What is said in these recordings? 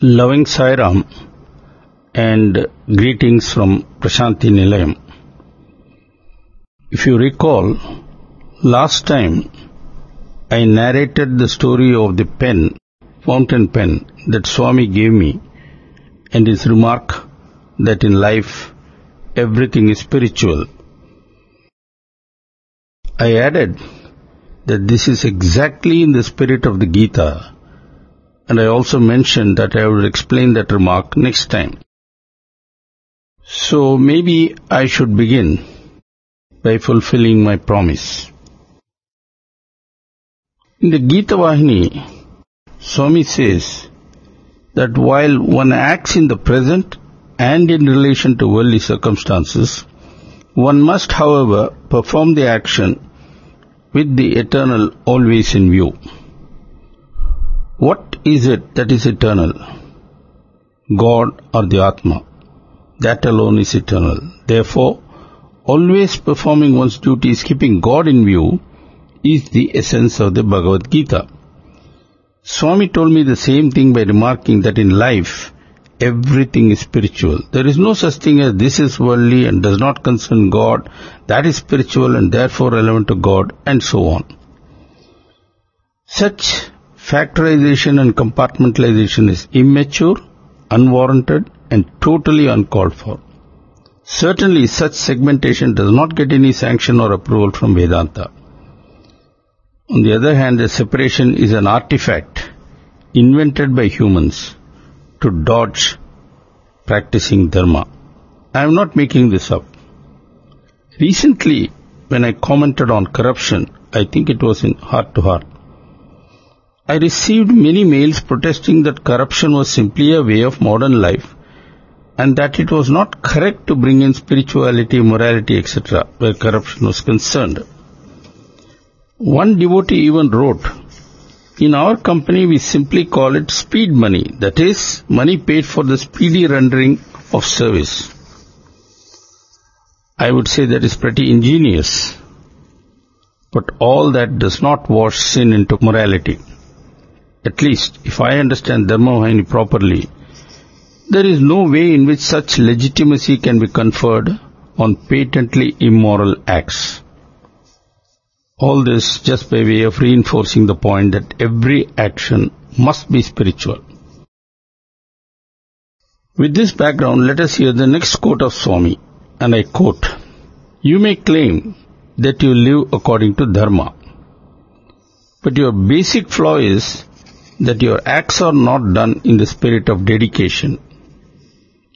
Loving Sairam and greetings from Prashanti Nilayam. If you recall, last time I narrated the story of the pen, fountain pen that Swami gave me and his remark that in life everything is spiritual. I added that this is exactly in the spirit of the Gita and I also mentioned that I would explain that remark next time. So maybe I should begin by fulfilling my promise. In the Gita Vahini, Swami says that while one acts in the present and in relation to worldly circumstances, one must, however, perform the action with the eternal always in view. What is it that is eternal? God or the Atma. That alone is eternal. Therefore, always performing one's duties, keeping God in view, is the essence of the Bhagavad Gita. Swami told me the same thing by remarking that in life, everything is spiritual. There is no such thing as this is worldly and does not concern God, that is spiritual and therefore relevant to God, and so on. Such factorization and compartmentalization is immature, unwarranted, and totally uncalled for. Certainly, such segmentation does not get any sanction or approval from Vedanta. On the other hand, the separation is an artifact invented by humans to dodge practicing dharma. I am not making this up. Recently, when I commented on corruption, I think it was in Heart to Heart, I received many mails protesting that corruption was simply a way of modern life and that it was not correct to bring in spirituality, morality, etc., where corruption was concerned. One devotee even wrote, In our company we simply call it speed money, that is, money paid for the speedy rendering of service. I would say that is pretty ingenious, but all that does not wash sin into morality. At least, if I understand Dharma properly, there is no way in which such legitimacy can be conferred on patently immoral acts. All this just by way of reinforcing the point that every action must be spiritual. With this background, let us hear the next quote of Swami, and I quote, You may claim that you live according to Dharma, but your basic flaw is that your acts are not done in the spirit of dedication.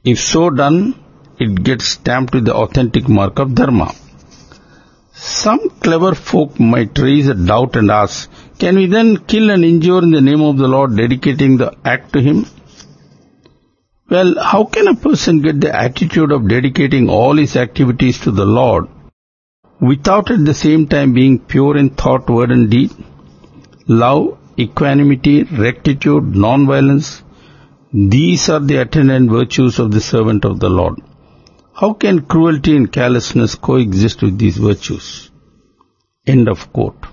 If so done, it gets stamped with the authentic mark of Dharma. Some clever folk might raise a doubt and ask, can we then kill and injure in the name of the Lord dedicating the act to Him? Well, how can a person get the attitude of dedicating all his activities to the Lord without at the same time being pure in thought, word and deed? Love, equanimity, rectitude, non-violence, these are the attendant virtues of the servant of the Lord. How can cruelty and carelessness coexist with these virtues? End of quote.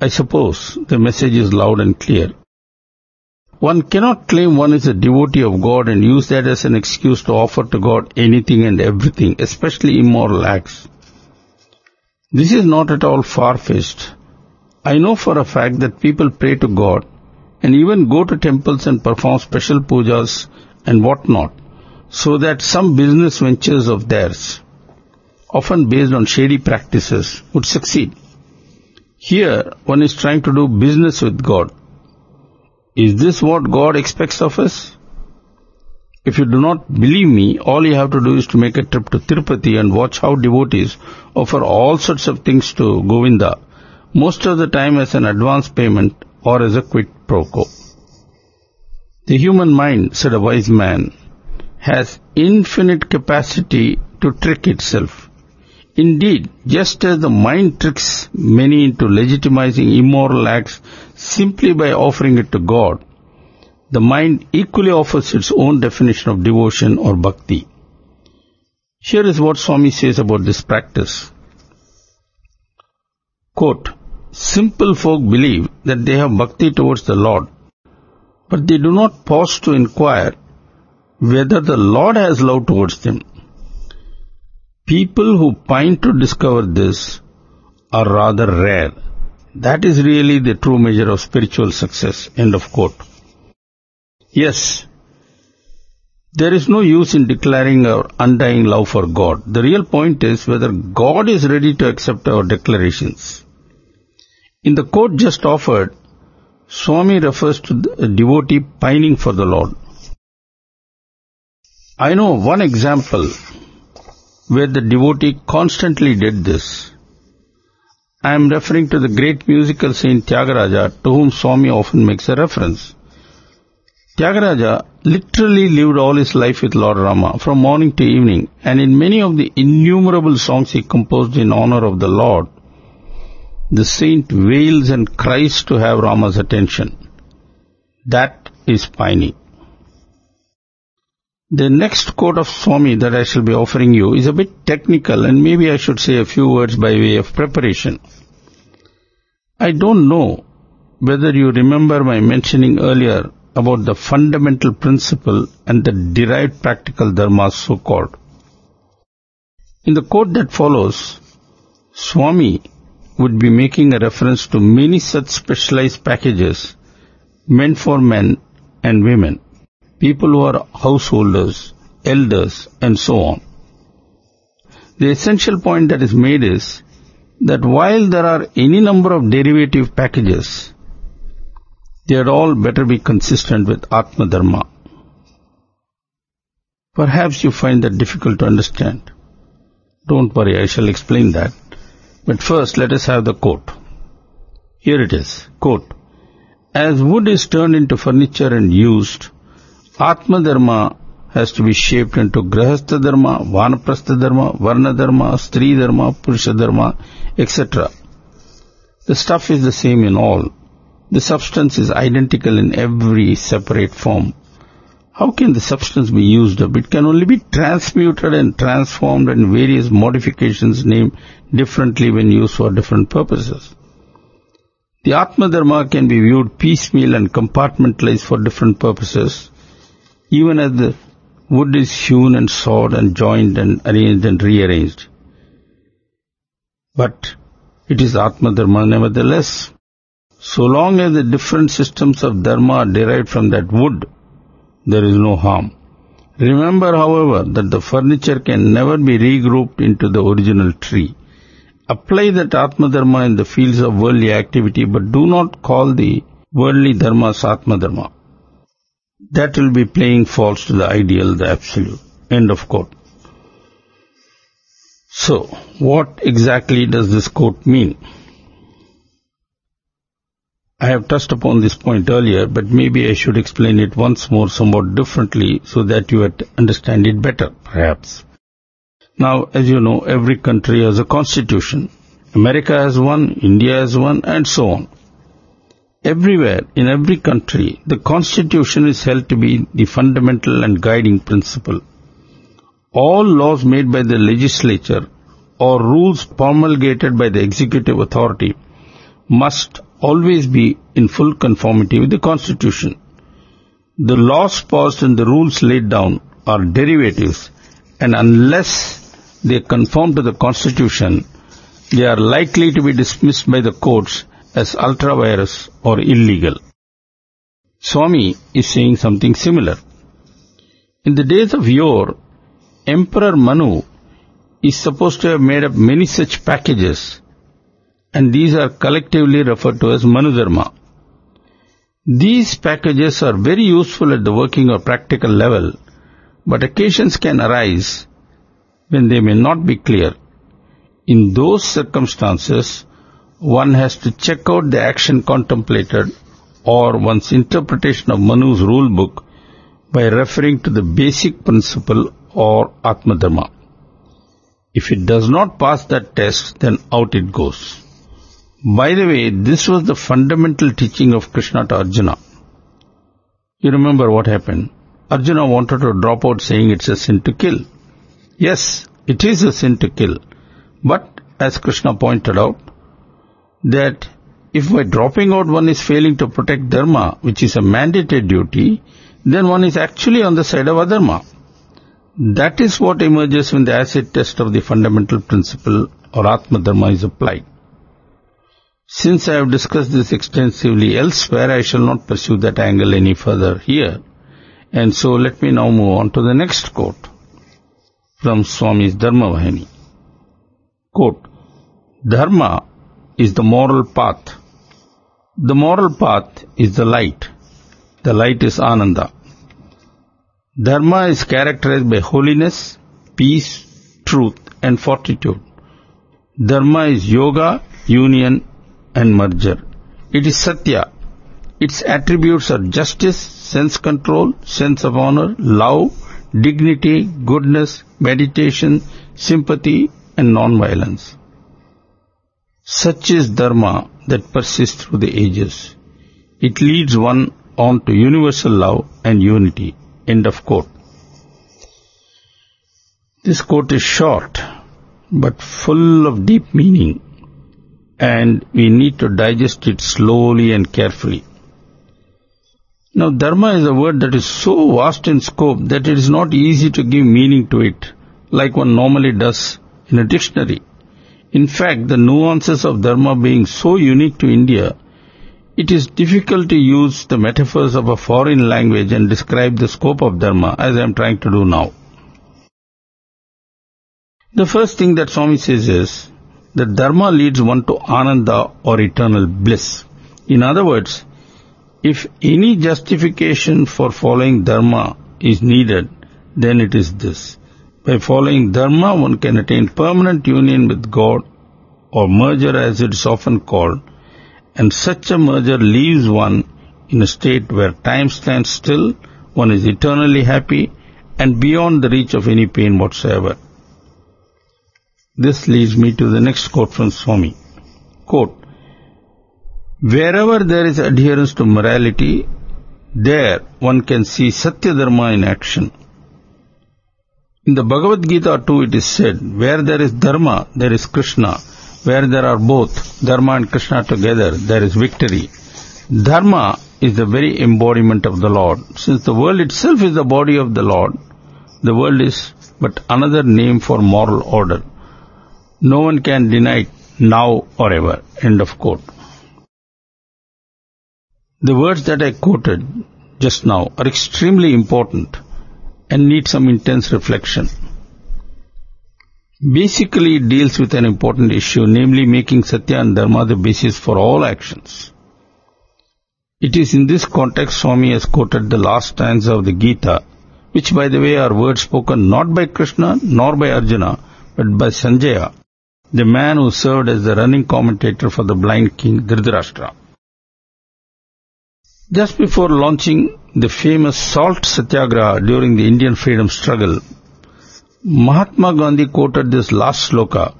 I suppose the message is loud and clear. One cannot claim one is a devotee of God and use that as an excuse to offer to God anything and everything, especially immoral acts. This is not at all far-fetched. I know for a fact that people pray to God and even go to temples and perform special pujas and what not, so that some business ventures of theirs, often based on shady practices, would succeed. Here, one is trying to do business with God. Is this what God expects of us? If you do not believe me, all you have to do is to make a trip to Tirupati and watch how devotees offer all sorts of things to Govinda, most of the time as an advance payment or as a quid pro quo. The human mind, said a wise man, has infinite capacity to trick itself. Indeed, just as the mind tricks many into legitimizing immoral acts simply by offering it to God, the mind equally offers its own definition of devotion or bhakti. Here is what Swami says about this practice. Quote, Simple folk believe that they have bhakti towards the Lord, but they do not pause to inquire whether the Lord has love towards them. People who pine to discover this are rather rare. That is really the true measure of spiritual success. End of quote. Yes, there is no use in declaring our undying love for God. The real point is whether God is ready to accept our declarations. In the quote just offered, Swami refers to a devotee pining for the Lord. I know one example where the devotee constantly did this. I am referring to the great musical saint Tyagaraja to whom Swami often makes a reference. Tyagaraja literally lived all his life with Lord Rama from morning to evening and in many of the innumerable songs he composed in honor of the Lord, the saint wails and cries to have Rama's attention. That is pining. The next quote of Swami that I shall be offering you is a bit technical and maybe I should say a few words by way of preparation. I don't know whether you remember my mentioning earlier about the fundamental principle and the derived practical dharmas so called. In the quote that follows, Swami would be making a reference to many such specialized packages meant for men and women, people who are householders, elders, and so on. The essential point that is made is that while there are any number of derivative packages, they had all better be consistent with Atma Dharma. Perhaps you find that difficult to understand. Don't worry, I shall explain that. But first, let us have the quote. Here it is. Quote. As wood is turned into furniture and used, Atma Dharma has to be shaped into Grahastha Dharma, Vanaprastha Dharma, Varna Dharma, Stri Dharma, Purusha Dharma, etc. The stuff is the same in all. The substance is identical in every separate form. How can the substance be used up? It can only be transmuted and transformed and various modifications named differently when used for different purposes. The Atma Dharma can be viewed piecemeal and compartmentalized for different purposes, even as the wood is hewn and sawed and joined and arranged and rearranged. But it is Atma Dharma nevertheless. So long as the different systems of dharma are derived from that wood, there is no harm. Remember, however, that the furniture can never be regrouped into the original tree. Apply that Atma Dharma in the fields of worldly activity, but do not call the worldly Dharma Atma Dharma. That will be playing false to the ideal, the absolute. End of quote. So, what exactly does this quote mean? I have touched upon this point earlier, but maybe I should explain it once more somewhat differently so that you understand it better, perhaps. Now, as you know, every country has a constitution. America has one, India has one, and so on. Everywhere, in every country, the constitution is held to be the fundamental and guiding principle. All laws made by the legislature or rules promulgated by the executive authority must always be in full conformity with the Constitution. The laws passed and the rules laid down are derivatives and unless they conform to the Constitution, they are likely to be dismissed by the courts as ultra vires or illegal. Swami is saying something similar. In the days of yore, Emperor Manu is supposed to have made up many such packages and these are collectively referred to as Manudharma. These packages are very useful at the working or practical level, but occasions can arise when they may not be clear. In those circumstances, one has to check out the action contemplated or one's interpretation of Manu's rule book by referring to the basic principle or Atmadharma. If it does not pass that test, then out it goes. By the way, this was the fundamental teaching of Krishna to Arjuna. You remember what happened? Arjuna wanted to drop out saying it's a sin to kill. Yes, it is a sin to kill. But, as Krishna pointed out, that if by dropping out one is failing to protect dharma, which is a mandated duty, then one is actually on the side of adharma. That is what emerges when the acid test of the fundamental principle or Atma Dharma is applied. Since I have discussed this extensively elsewhere, I shall not pursue that angle any further here. And so let me now move on to the next quote from Swami's Dharma Vahini. Quote, Dharma is the moral path. The moral path is the light. The light is Ananda. Dharma is characterized by holiness, peace, truth and fortitude. Dharma is yoga, union and merger. It is Satya. Its attributes are justice, sense control, sense of honor, love, dignity, goodness, meditation, sympathy and non-violence. Such is Dharma that persists through the ages. It leads one on to universal love and unity. End of quote. This quote is short, but full of deep meaning, and we need to digest it slowly and carefully. Now, dharma is a word that is so vast in scope that it is not easy to give meaning to it, like one normally does in a dictionary. In fact, the nuances of dharma being so unique to India, it is difficult to use the metaphors of a foreign language and describe the scope of dharma as I am trying to do now. The first thing that Swami says is that dharma leads one to ananda or eternal bliss. In other words, if any justification for following dharma is needed, then it is this. By following dharma, one can attain permanent union with God or merger as it is often called, and such a merger leaves one in a state where time stands still, one is eternally happy and beyond the reach of any pain whatsoever. This leads me to the next quote from Swami. Quote, Wherever there is adherence to morality, there one can see Satya Dharma in action. In the Bhagavad Gita too it is said, where there is Dharma, there is Krishna. Where there are both Dharma and Krishna together, there is victory. Dharma is the very embodiment of the Lord. Since the world itself is the body of the Lord, the world is but another name for moral order. No one can deny it now or ever. End of quote. The words that I quoted just now are extremely important and need some intense reflection. Basically, it deals with an important issue, namely making Satya and Dharma the basis for all actions. It is in this context Swami has quoted the last stanza of the Gita, which by the way are words spoken not by Krishna nor by Arjuna, but by Sanjaya, the man who served as the running commentator for the blind king Dhritarashtra. Just before launching the famous salt satyagraha during the Indian freedom struggle, Mahatma Gandhi quoted this last sloka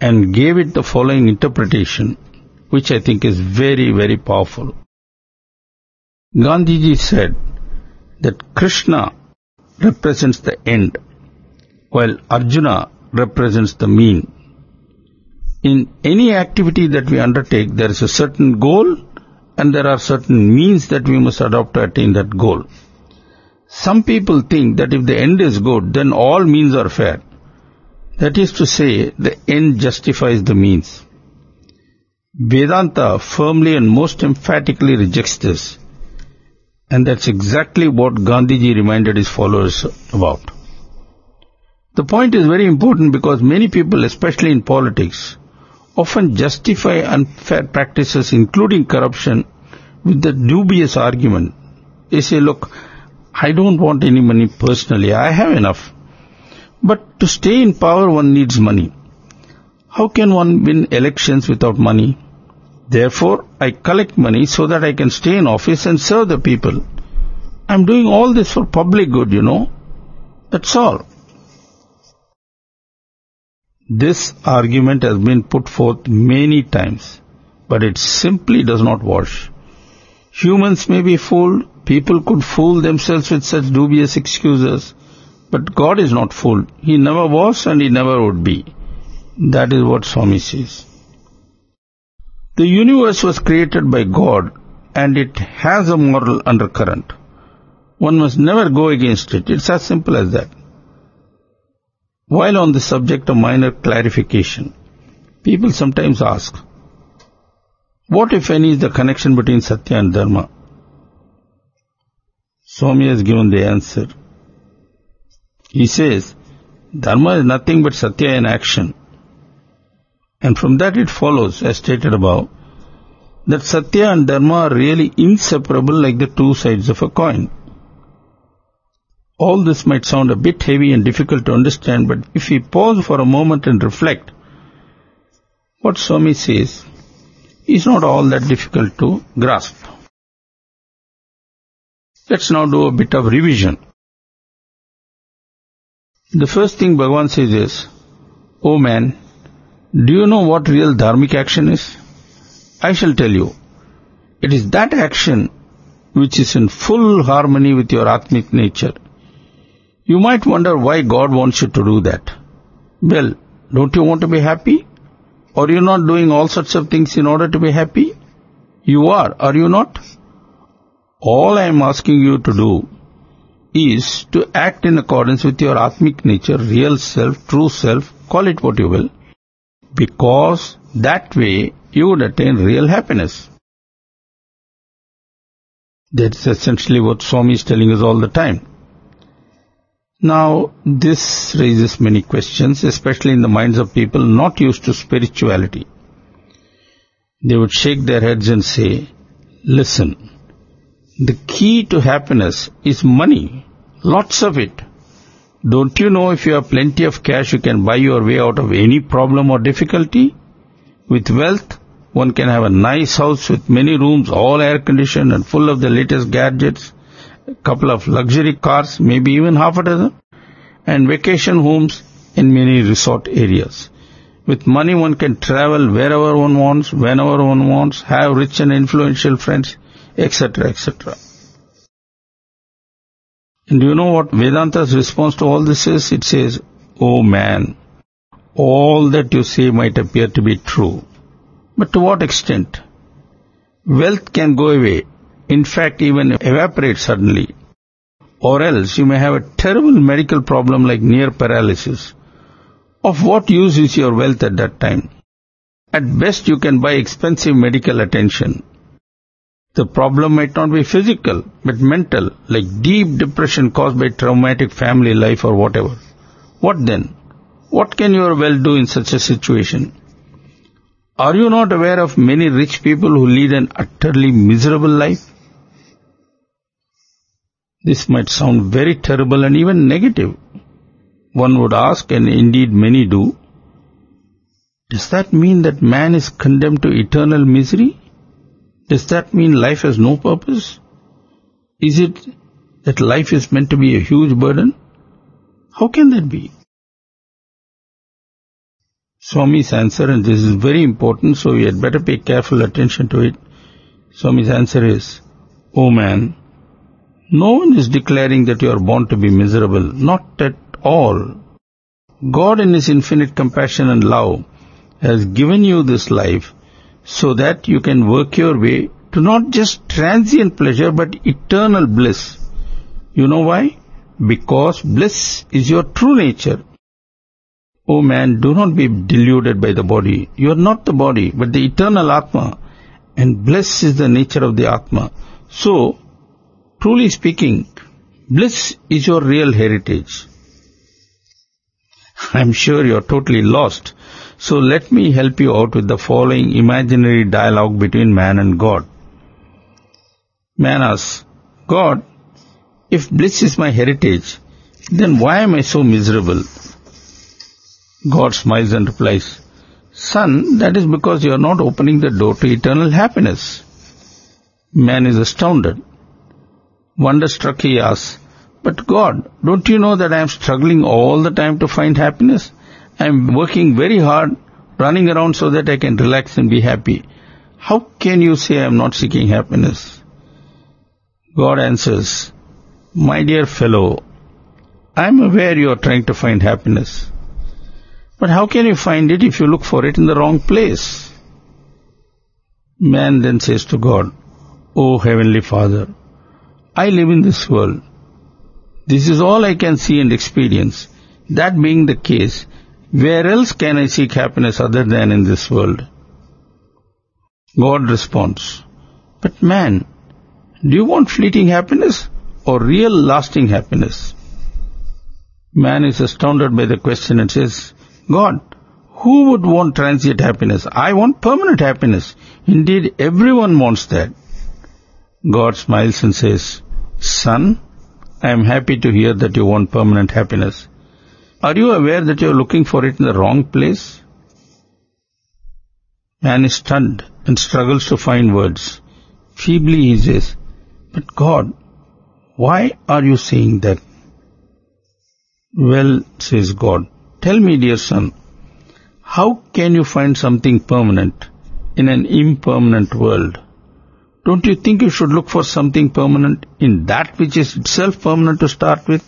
and gave it the following interpretation, which I think is very, very powerful. Gandhiji said that Krishna represents the end, while Arjuna represents the mean. In any activity that we undertake, there is a certain goal and there are certain means that we must adopt to attain that goal. Some people think that if the end is good, then all means are fair. That is to say, the end justifies the means. Vedanta firmly and most emphatically rejects this. And that's exactly what Gandhiji reminded his followers about. The point is very important because many people, especially in politics, often justify unfair practices including corruption with the dubious argument. They say, look, I don't want any money personally, I have enough. But to stay in power one needs money. How can one win elections without money? Therefore, I collect money so that I can stay in office and serve the people. I'm doing all this for public good, you know. That's all. This argument has been put forth many times, but it simply does not wash. Humans may be fooled, people could fool themselves with such dubious excuses, but God is not fooled. He never was and He never would be. That is what Swami says. The universe was created by God and it has a moral undercurrent. One must never go against it. It's as simple as that. While on the subject of minor clarification, people sometimes ask, what if any is the connection between Satya and Dharma? Swami has given the answer. He says, Dharma is nothing but Satya in action. And from that it follows, as stated above, that Satya and Dharma are really inseparable like the two sides of a coin. All this might sound a bit heavy and difficult to understand, but if we pause for a moment and reflect, what Swami says is not all that difficult to grasp. Let's now do a bit of revision. The first thing Bhagavan says is, O man, do you know what real dharmic action is? I shall tell you. It is that action which is in full harmony with your Atmic nature. You might wonder why God wants you to do that. Well, don't you want to be happy? Or you not doing all sorts of things in order to be happy? You are, are you not? All I am asking you to do is to act in accordance with your Atmic nature, real self, true self, call it what you will, because that way you would attain real happiness. That's essentially what Swami is telling us all the time. Now, this raises many questions, especially in the minds of people not used to spirituality. They would shake their heads and say, listen, the key to happiness is money, lots of it. Don't you know if you have plenty of cash, you can buy your way out of any problem or difficulty? With wealth, one can have a nice house with many rooms, all air conditioned and full of the latest gadgets, a couple of luxury cars, maybe even half a dozen, and vacation homes in many resort areas. With money one can travel wherever one wants, whenever one wants, have rich and influential friends, etc., etc. And do you know what Vedanta's response to all this is? It says, Oh man, all that you say might appear to be true. But to what extent? Wealth can go away, in fact even evaporate suddenly. Or else you may have a terrible medical problem like near paralysis. Of what use is your wealth at that time? At best you can buy expensive medical attention. The problem might not be physical, but mental, like deep depression caused by traumatic family life or whatever. What then? What can your wealth do in such a situation? Are you not aware of many rich people who lead an utterly miserable life? This might sound very terrible and even negative. One would ask, and indeed many do, does that mean that man is condemned to eternal misery? Does that mean life has no purpose? Is it that life is meant to be a huge burden? How can that be? Swami's answer, and this is very important, so we had better pay careful attention to it. Swami's answer is, O man, no one is declaring that you are born to be miserable, not at all. God in His infinite compassion and love has given you this life so that you can work your way to not just transient pleasure but eternal bliss. You know why? Because bliss is your true nature. O man, do not be deluded by the body. You are not the body, but the eternal Atma. And bliss is the nature of the Atma. So, truly speaking, bliss is your real heritage. I'm sure you're totally lost. So let me help you out with the following imaginary dialogue between man and God. Man asks, God, if bliss is my heritage, then why am I so miserable? God smiles and replies, Son, that is because you are not opening the door to eternal happiness. Man is astounded. Wonderstruck he asks, But God, don't you know that I am struggling all the time to find happiness? I am working very hard, running around so that I can relax and be happy. How can you say I am not seeking happiness? God answers, My dear fellow, I am aware you are trying to find happiness. But how can you find it if you look for it in the wrong place? Man then says to God, O Heavenly Father, I live in this world. This is all I can see and experience. That being the case, where else can I seek happiness other than in this world? God responds, But man, do you want fleeting happiness or real lasting happiness? Man is astounded by the question and says, God, who would want transient happiness? I want permanent happiness. Indeed, everyone wants that. God smiles and says, Son, I am happy to hear that you want permanent happiness. Are you aware that you are looking for it in the wrong place? Man is stunned and struggles to find words. Feebly he says, But God, why are you saying that? Well, says God, tell me, dear son, how can you find something permanent in an impermanent world? Don't you think you should look for something permanent in that which is itself permanent to start with?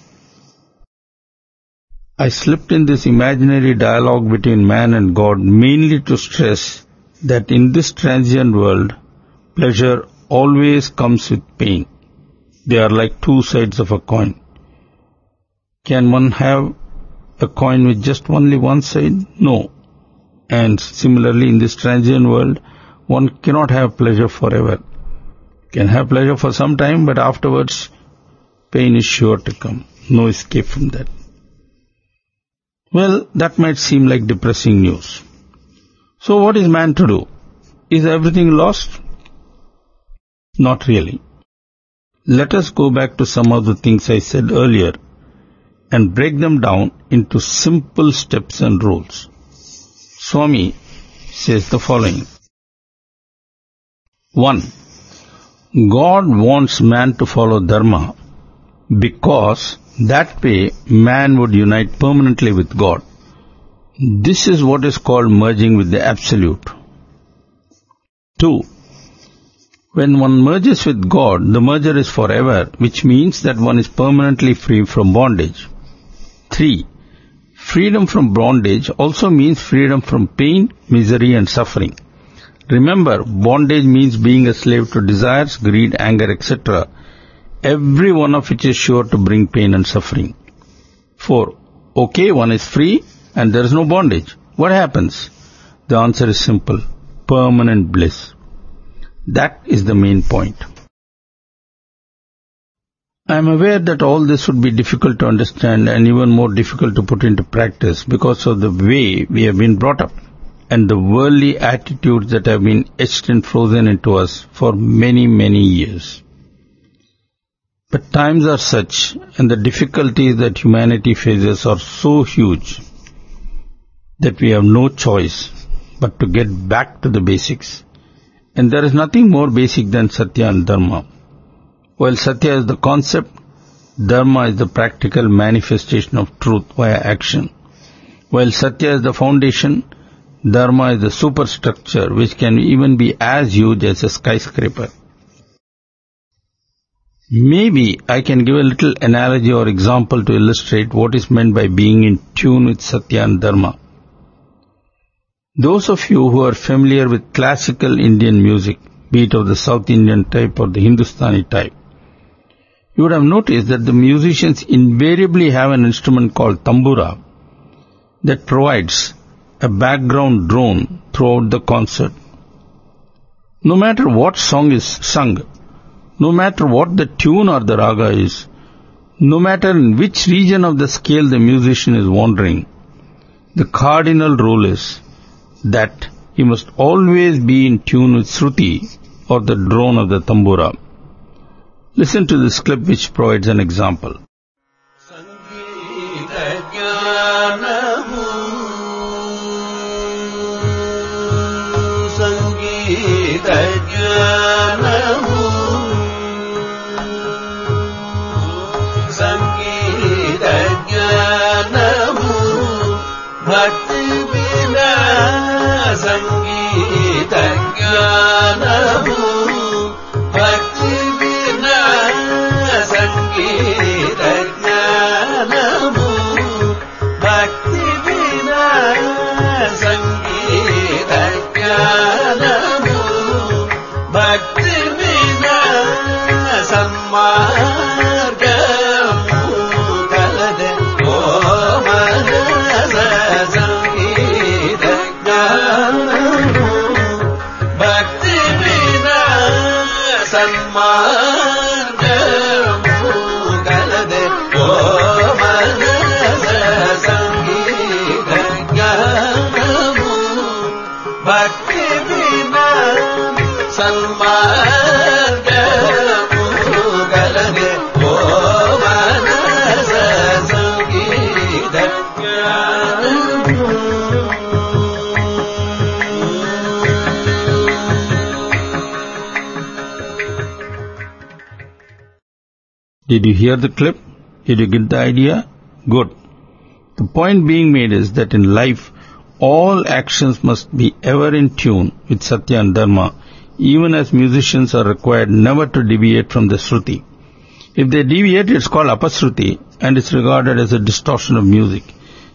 I slipped in this imaginary dialogue between man and God mainly to stress that in this transient world, pleasure always comes with pain. They are like two sides of a coin. Can one have a coin with just only one side? No. And similarly, in this transient world, one cannot have pleasure forever. Can have pleasure for some time, but afterwards, pain is sure to come. No escape from that. Well, that might seem like depressing news. So what is man to do? Is everything lost? Not really. Let us go back to some of the things I said earlier and break them down into simple steps and rules. Swami says the following. 1. God wants man to follow Dharma because that way man would unite permanently with God. This is what is called merging with the Absolute. 2. When one merges with God, the merger is forever, which means that one is permanently free from bondage. 3. Freedom from bondage also means freedom from pain, misery and suffering. Remember, bondage means being a slave to desires, greed, anger, etc. Every one of which is sure to bring pain and suffering. 4. Okay, one is free and there is no bondage. What happens? The answer is simple. Permanent bliss. That is the main point. I am aware that all this would be difficult to understand and even more difficult to put into practice because of the way we have been brought up and the worldly attitudes that have been etched and frozen into us for many, many years. But times are such and the difficulties that humanity faces are so huge that we have no choice but to get back to the basics. And there is nothing more basic than Satya and Dharma. While Satya is the concept, Dharma is the practical manifestation of truth via action. While Satya is the foundation, Dharma is the superstructure which can even be as huge as a skyscraper. Maybe I can give a little analogy or example to illustrate what is meant by being in tune with Satya and Dharma. Those of you who are familiar with classical Indian music, be it of the South Indian type or the Hindustani type, you would have noticed that the musicians invariably have an instrument called tambura that provides a background drone throughout the concert. No matter what song is sung, no matter what the tune or the raga is, no matter in which region of the scale the musician is wandering, the cardinal rule is that he must always be in tune with Sruti or the drone of the tambura. Listen to this clip which provides an example. Did you hear the clip? Did you get the idea? Good. The point being made is that in life, all actions must be ever in tune with Satya and Dharma, even as musicians are required never to deviate from the Shruti. If they deviate, it's called apasruti and it's regarded as a distortion of music.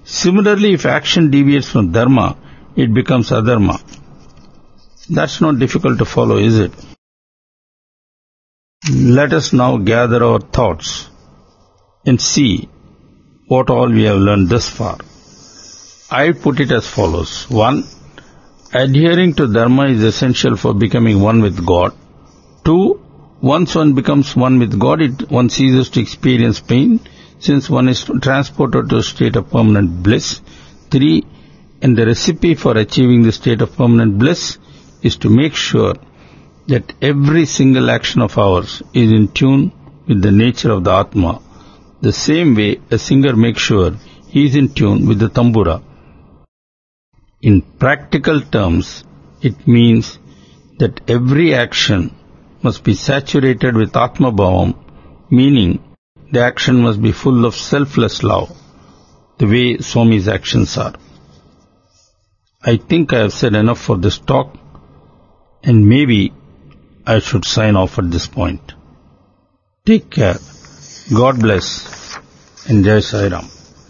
Similarly, if action deviates from Dharma, it becomes adharma. That's not difficult to follow, is it? Let us now gather our thoughts and see what all we have learned thus far. I put it as follows. One, adhering to Dharma is essential for becoming one with God. Two, once one becomes one with God, it, one ceases to experience pain since one is transported to a state of permanent bliss. Three, and the recipe for achieving the state of permanent bliss is to make sure that every single action of ours is in tune with the nature of the Atma, the same way a singer makes sure he is in tune with the tambura. In practical terms, it means that every action must be saturated with Atma Bhavam, meaning the action must be full of selfless love, the way Swami's actions are. I think I have said enough for this talk, and maybe I should sign off at this point. Take care. God bless. And Jai Sai Ram.